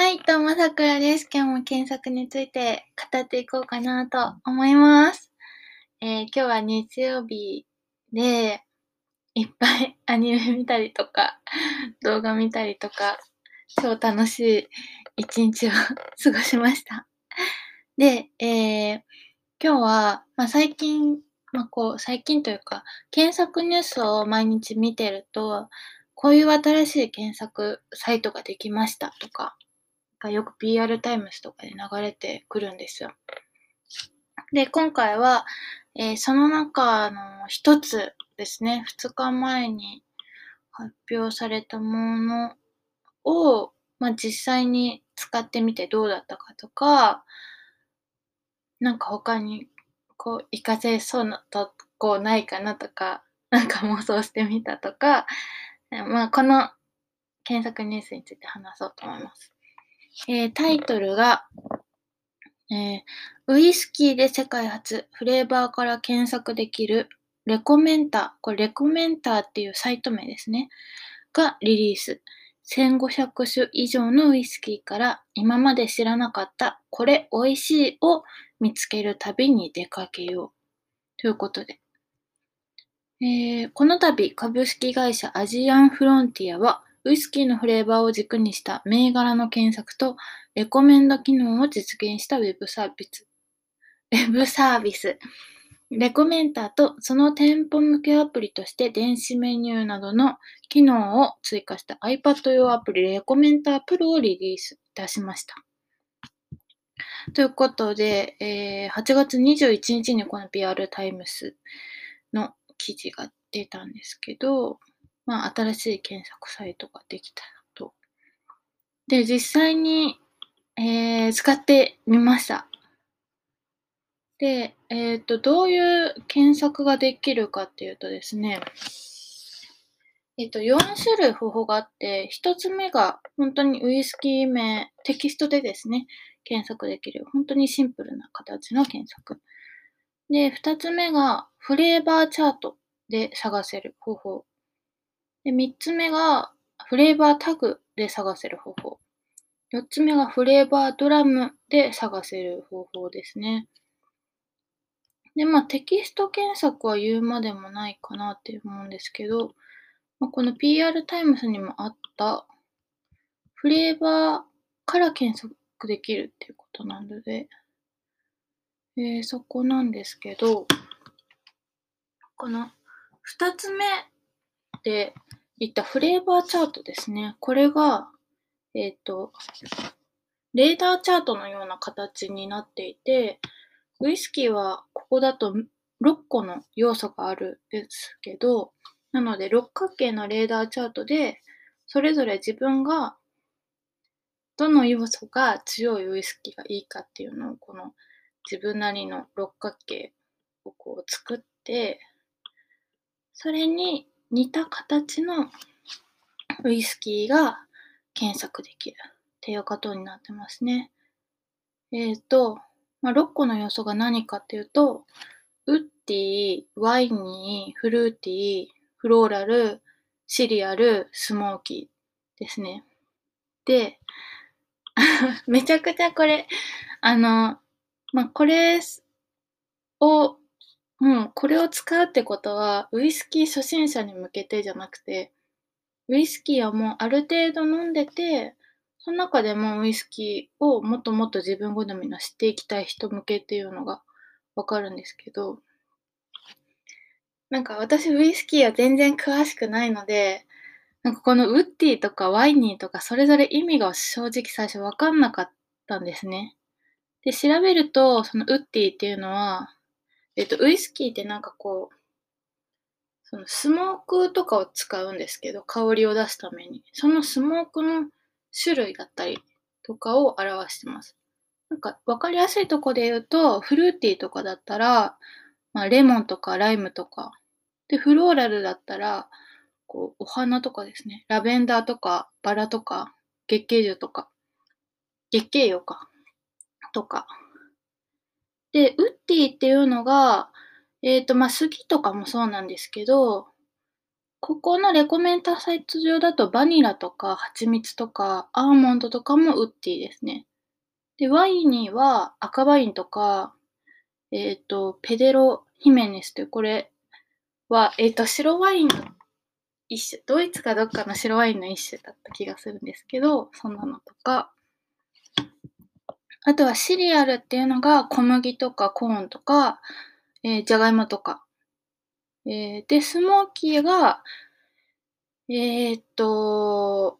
はい、どうも、さくらです。今日も検索について語っていこうかなと思います。えー、今日は日曜日で、いっぱい アニメ見たりとか、動画見たりとか、超楽しい一日を 過ごしました。で、えー、今日は、まあ、最近、まあ、こう、最近というか、検索ニュースを毎日見てると、こういう新しい検索サイトができましたとか、がよく PR タイムスとかで流れてくるんですよ。で、今回は、えー、その中の一つですね、2日前に発表されたものを、まあ、実際に使ってみてどうだったかとか、なんか他にこう活かせそうなとこないかなとか、なんか妄想してみたとか、まあこの検索ニュースについて話そうと思います。えー、タイトルが、えー、ウイスキーで世界初フレーバーから検索できるレコメンター、これレコメンターっていうサイト名ですね、がリリース。1500種以上のウイスキーから今まで知らなかったこれ美味しいを見つける旅に出かけよう。ということで。えー、この度株式会社アジアンフロンティアはウイスキーのフレーバーを軸にした銘柄の検索とレコメンド機能を実現したウェブサービス。ウェブサービス。レコメンターとその店舗向けアプリとして電子メニューなどの機能を追加した iPad 用アプリレコメンタープロをリリースいたしました。ということで、えー、8月21日にこの PR タイムスの記事が出たんですけど、まあ、新しい検索サイトができたらと。で、実際に、えー、使ってみました。で、えっ、ー、と、どういう検索ができるかっていうとですね、えっ、ー、と、4種類方法があって、1つ目が本当にウイスキー名、テキストでですね、検索できる、本当にシンプルな形の検索。で、2つ目がフレーバーチャートで探せる方法。で、3つ目が、フレーバータグで探せる方法。4つ目がフレーバードラムで探せる方法ですね。で、まあ、テキスト検索は言うまでもないかなって思うんですけど、まあ、この PR タイムスにもあったフレーバーから検索できるっていうことなので、えー、そこなんですけど、この2つ目で言ったフレーバーチャートですね。これが、えっ、ー、と、レーダーチャートのような形になっていて、ウイスキーはここだと6個の要素があるんですけど、なので六角形のレーダーチャートで、それぞれ自分がどの要素が強いウイスキーがいいかっていうのをこの自分なりの六角形をこう作ってそれに似た形のウイスキーが検索できるっていうことになってますね。えっ、ー、と、まあ、6個の要素が何かっていうと、ウッディ、ワイニー、フルーティー、フローラル、シリアル、スモーキーですね。で、めちゃくちゃこれ、あの、まあ、これをうん、これを使うってことは、ウイスキー初心者に向けてじゃなくて、ウイスキーはもうある程度飲んでて、その中でもウイスキーをもっともっと自分好みの知っていきたい人向けっていうのがわかるんですけど、なんか私ウイスキーは全然詳しくないので、なんかこのウッディとかワイニーとかそれぞれ意味が正直最初わかんなかったんですね。で、調べると、そのウッディっていうのは、えっと、ウイスキーってなんかこう、そのスモークとかを使うんですけど、香りを出すために。そのスモークの種類だったりとかを表してます。なんか分かりやすいとこで言うと、フルーティーとかだったら、まあ、レモンとかライムとか。で、フローラルだったら、こう、お花とかですね。ラベンダーとか、バラとか、月桂樹とか、月桂葉か。とか。で、ウッディっていうのが、えっ、ー、と、まあ、杉とかもそうなんですけど、ここのレコメンターサイト上だとバニラとか蜂蜜とかアーモンドとかもウッディですね。で、ワインには赤ワインとか、えっ、と、ペデロ・ヒメネスという、これは、えっ、と、白ワインの一種、ドイツかどっかの白ワインの一種だった気がするんですけど、そんなのとか、あとはシリアルっていうのが小麦とかコーンとか、えー、じゃがいもとか。えー、で、スモーキーが、えー、っと、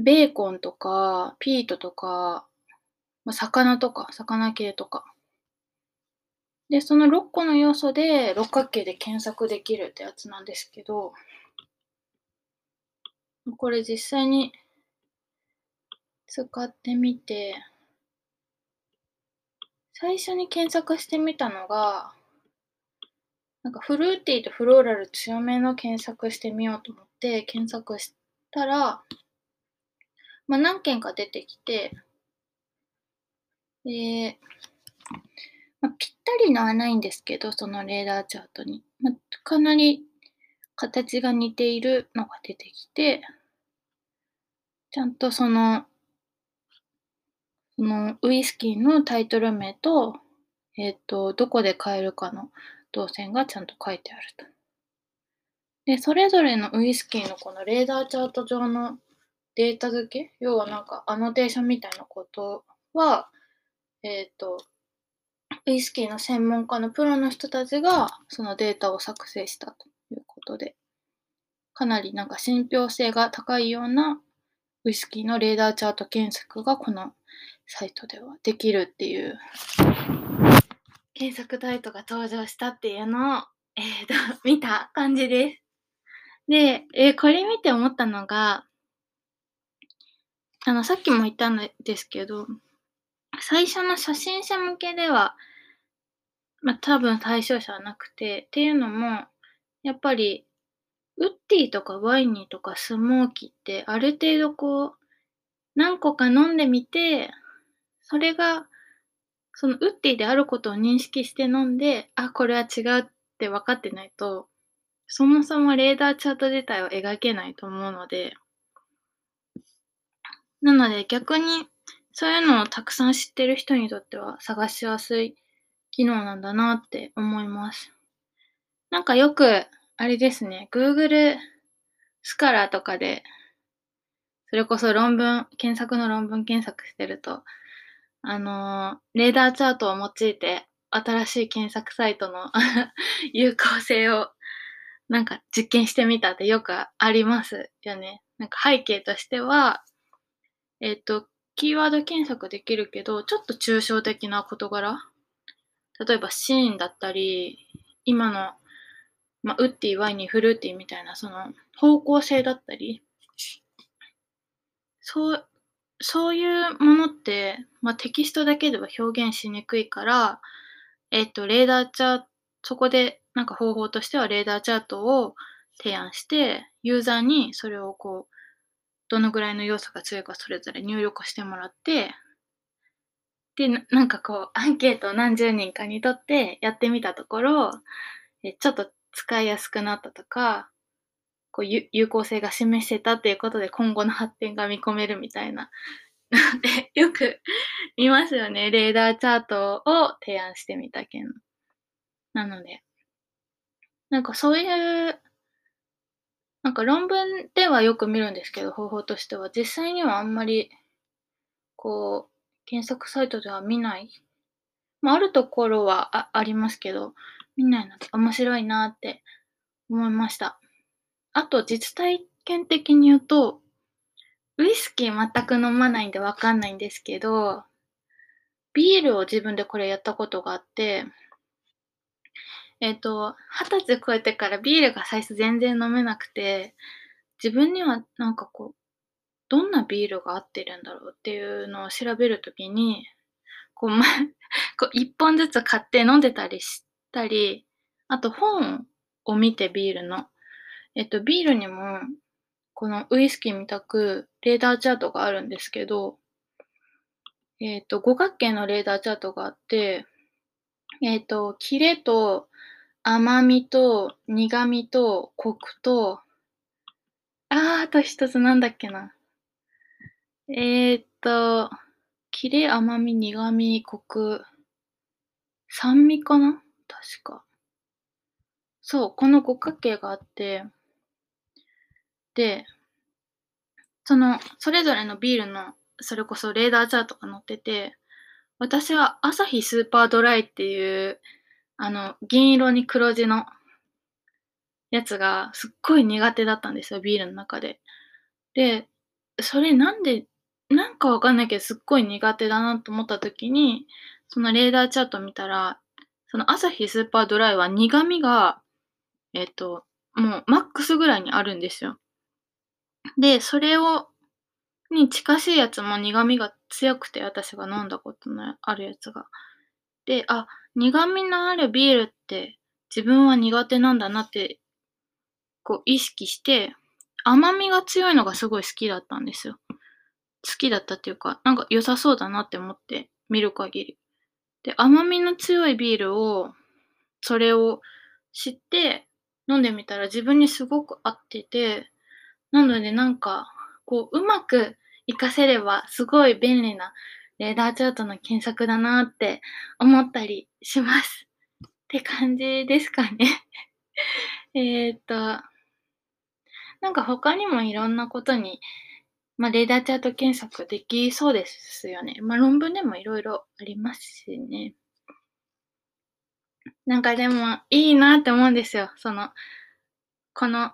ベーコンとか、ピートとか、まあ、魚とか、魚系とか。で、その6個の要素で六角形で検索できるってやつなんですけど、これ実際に使ってみて、最初に検索してみたのが、なんかフルーティーとフローラル強めの検索してみようと思って検索したら、まあ、何件か出てきて、で、まあ、ぴったりのはないんですけど、そのレーダーチャートに。まあ、かなり形が似ているのが出てきて、ちゃんとそのそのウイスキーのタイトル名と、えっ、ー、と、どこで買えるかの動線がちゃんと書いてあると。で、それぞれのウイスキーのこのレーダーチャート上のデータ付け、要はなんかアノテーションみたいなことは、えっ、ー、と、ウイスキーの専門家のプロの人たちがそのデータを作成したということで、かなりなんか信憑性が高いようなウイスキーのレーダーチャート検索がこのサイトではできるっていう検索タイトが登場したっていうのを、えーと、見た感じです。で、えー、これ見て思ったのが、あの、さっきも言ったんですけど、最初の初心者向けでは、まあ、多分対象者はなくて、っていうのも、やっぱり、ウッディとかワイニーとかスモーキーってある程度こう、何個か飲んでみて、それが、そのウッディであることを認識して飲んで、あ、これは違うって分かってないと、そもそもレーダーチャート自体を描けないと思うので、なので逆にそういうのをたくさん知ってる人にとっては探しやすい機能なんだなって思います。なんかよく、あれですね、Google スカラーとかで、それこそ論文、検索の論文検索してると、あの、レーダーチャートを用いて、新しい検索サイトの 有効性をなんか実験してみたってよくありますよね。なんか背景としては、えっ、と、キーワード検索できるけど、ちょっと抽象的な事柄例えばシーンだったり、今の、まあ、ウッディ、ワイニー、フルーティーみたいなその方向性だったり、そうそういうものって、まあ、テキストだけでは表現しにくいから、えっと、レーダーチャート、そこでなんか方法としてはレーダーチャートを提案して、ユーザーにそれをこう、どのぐらいの要素が強いかそれぞれ入力してもらって、で、なんかこう、アンケートを何十人かにとってやってみたところ、ちょっと使いやすくなったとか、こう有効性が示せたっていうことで今後の発展が見込めるみたいな。でよく 見ますよね。レーダーチャートを提案してみた件。なので、なんかそういう、なんか論文ではよく見るんですけど、方法としては、実際にはあんまり、こう、検索サイトでは見ない。まあ、あるところはあありますけど、見ないので面白いなって思いました。あと、実体験的に言うと、ウイスキー全く飲まないんでわかんないんですけど、ビールを自分でこれやったことがあって、えっ、ー、と、二十歳超えてからビールが最初全然飲めなくて、自分にはなんかこう、どんなビールが合ってるんだろうっていうのを調べるときに、こう、ま、こう一本ずつ買って飲んでたりしたり、あと本を見てビールの、えっと、ビールにも、このウイスキーみたく、レーダーチャートがあるんですけど、えっと、五角形のレーダーチャートがあって、えっと、キレと甘みと苦みとコクと、ああ、あと一つなんだっけな。え、っと、キレ、甘み、苦み、コク、酸味かな？確か。そう、この五角形があって、その、それぞれのビールの、それこそレーダーチャートが載ってて、私はアサヒスーパードライっていう、あの、銀色に黒字のやつがすっごい苦手だったんですよ、ビールの中で。で、それなんで、なんかわかんないけど、すっごい苦手だなと思った時に、そのレーダーチャート見たら、そのアサヒスーパードライは苦味が、えっ、と、もうマックスぐらいにあるんですよ。で、それを、に近しいやつも苦味が強くて、私が飲んだことのあるやつが。で、あ、苦味のあるビールって自分は苦手なんだなって、こう意識して、甘みが強いのがすごい好きだったんですよ。好きだったっていうか、なんか良さそうだなって思って見る限り。で、甘みの強いビールを、それを知って飲んでみたら自分にすごく合ってて、なのでなんか、こう、うまく活かせればすごい便利なレーダーチャートの検索だなって思ったりします。って感じですかね。えっと、なんか他にもいろんなことに、まあ、レーダーチャート検索できそうですよね。まあ、論文でもいろいろありますしね。なんかでもいいなって思うんですよ。その、この、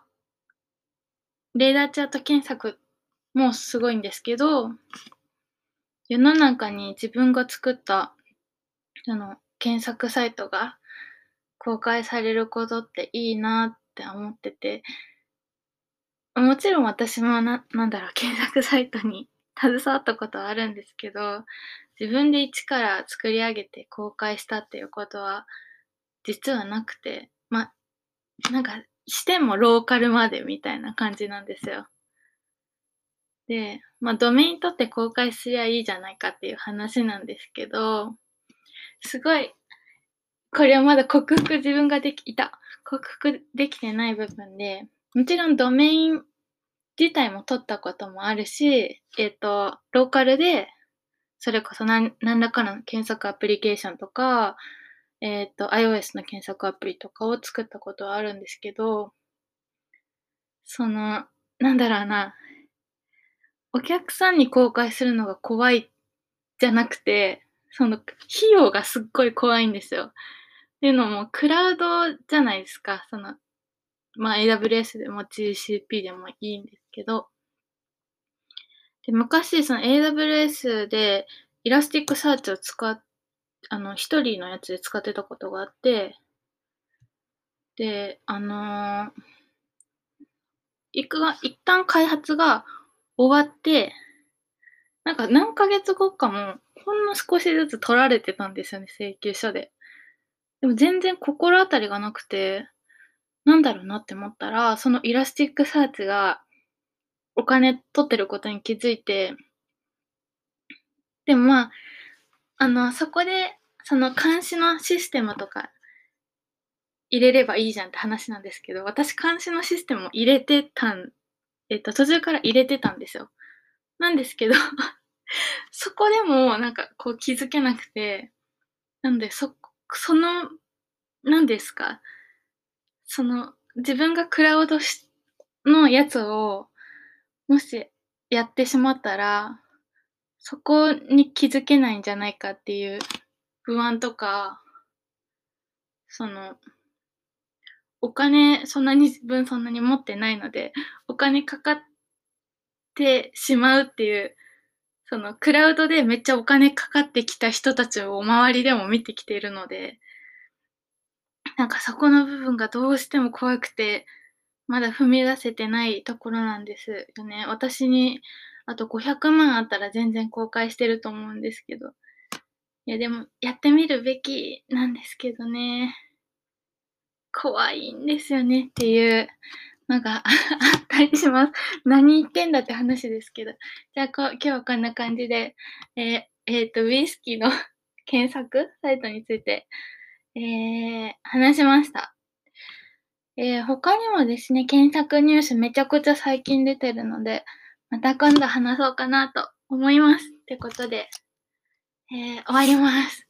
レーダーチャート検索もすごいんですけど、世の中に自分が作った、その、検索サイトが公開されることっていいなって思ってて、もちろん私もな、なんだろう、検索サイトに携わったことはあるんですけど、自分で一から作り上げて公開したっていうことは実はなくて、ま、なんかしてもローカルまでみたいな感じなんですよ。で、まあ、ドメイン取って公開すりゃいいじゃないかっていう話なんですけど、すごい、これはまだ克服自分ができ、た、克服できてない部分で、もちろんドメイン自体も取ったこともあるし、えっ、と、ローカルで、それこそ何何らかの検索アプリケーションとか、えっ、と、iOS の検索アプリとかを作ったことはあるんですけど、その、なんだろうな、お客さんに公開するのが怖いじゃなくて、その、費用がすっごい怖いんですよ。っていうのも、クラウドじゃないですか。その、まあ、AWS でも GCP でもいいんですけど。で、昔、その AWS で Elasticsearch を使っ、あの、一人のやつで使ってたことがあって、で、あのーいくが、一旦開発が終わって、なんか何ヶ月後かも、ほんの少しずつ取られてたんですよね、請求書で。でも全然心当たりがなくて、なんだろうなって思ったら、その Elasticsearch がお金取ってることに気づいて、でもまあ、あの、そこで、その監視のシステムとか入れればいいじゃんって話なんですけど、私監視のシステムを入れてたん、えっと、途中から入れてたんですよ。なんですけど、そこでもなんかこう気づけなくて、なので、そ、その、何ですか、その、自分がクラウドのやつを、もしやってしまったら、そこに気づけないんじゃないかっていう不安とか、その、お金、そんなに自分そんなに持ってないので、お金かかってしまうっていう、そのクラウドでめっちゃお金かかってきた人たちをお周りでも見てきているので、なんかそこの部分がどうしても怖くて、まだ踏み出せてないところなんですよね。私にあと500万あったら全然公開してると思うんですけど。いやでもやってみるべきなんですけどね。怖いんですよねっていうのが あったりします。何言ってんだって話ですけど。じゃあ今日はこんな感じで、えーえーと、ウイスキーの 検索サイトについて、えー話しました。えー、他にもですね、検索ニュースめちゃくちゃ最近出てるので、また今度話そうかなと思います。ってことで、えー、終わります。